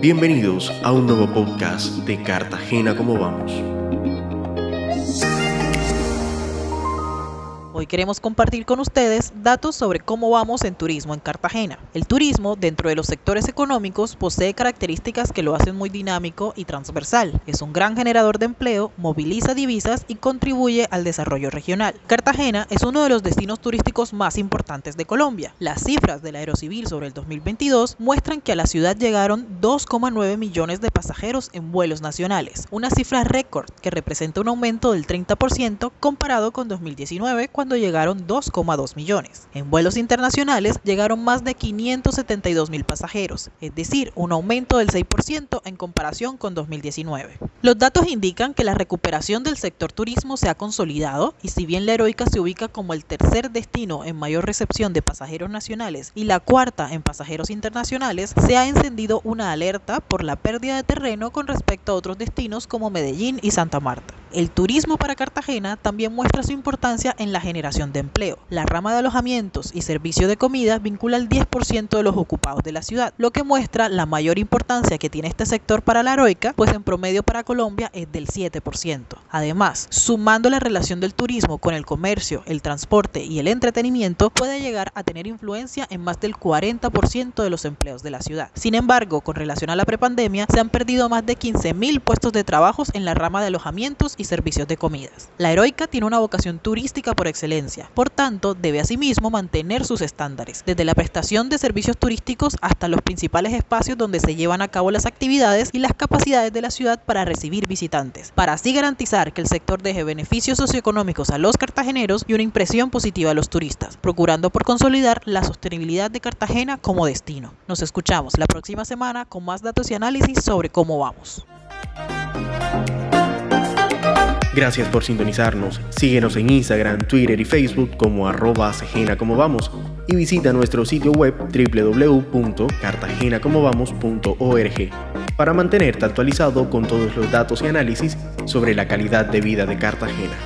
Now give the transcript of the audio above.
Bienvenidos a un nuevo podcast de Cartagena, ¿cómo vamos? Hoy queremos compartir con ustedes datos sobre cómo vamos en turismo en Cartagena. El turismo, dentro de los sectores económicos, posee características que lo hacen muy dinámico y transversal. Es un gran generador de empleo, moviliza divisas y contribuye al desarrollo regional. Cartagena es uno de los destinos turísticos más importantes de Colombia. Las cifras del Aerocivil sobre el 2022 muestran que a la ciudad llegaron 2,9 millones de pasajeros en vuelos nacionales, una cifra récord que representa un aumento del 30% comparado con 2019 cuando llegaron 2,2 millones. En vuelos internacionales llegaron más de 572 mil pasajeros, es decir, un aumento del 6% en comparación con 2019. Los datos indican que la recuperación del sector turismo se ha consolidado y si bien la Heroica se ubica como el tercer destino en mayor recepción de pasajeros nacionales y la cuarta en pasajeros internacionales, se ha encendido una alerta por la pérdida de terreno con respecto a otros destinos como Medellín y Santa Marta. El turismo para Cartagena también muestra su importancia en la generación de empleo. La rama de alojamientos y servicio de comida vincula el 10% de los ocupados de la ciudad, lo que muestra la mayor importancia que tiene este sector para la heroica, pues en promedio para Colombia es del 7%. Además, sumando la relación del turismo con el comercio, el transporte y el entretenimiento, puede llegar a tener influencia en más del 40% de los empleos de la ciudad. Sin embargo, con relación a la prepandemia, se han perdido más de 15.000 puestos de trabajo en la rama de alojamientos y servicios de comidas. La Heroica tiene una vocación turística por excelencia, por tanto debe asimismo mantener sus estándares, desde la prestación de servicios turísticos hasta los principales espacios donde se llevan a cabo las actividades y las capacidades de la ciudad para recibir visitantes, para así garantizar que el sector deje beneficios socioeconómicos a los cartageneros y una impresión positiva a los turistas, procurando por consolidar la sostenibilidad de Cartagena como destino. Nos escuchamos la próxima semana con más datos y análisis sobre cómo vamos. Gracias por sintonizarnos. Síguenos en Instagram, Twitter y Facebook como arroba como vamos y visita nuestro sitio web www.cartagenacomovamos.org para mantenerte actualizado con todos los datos y análisis sobre la calidad de vida de Cartagena.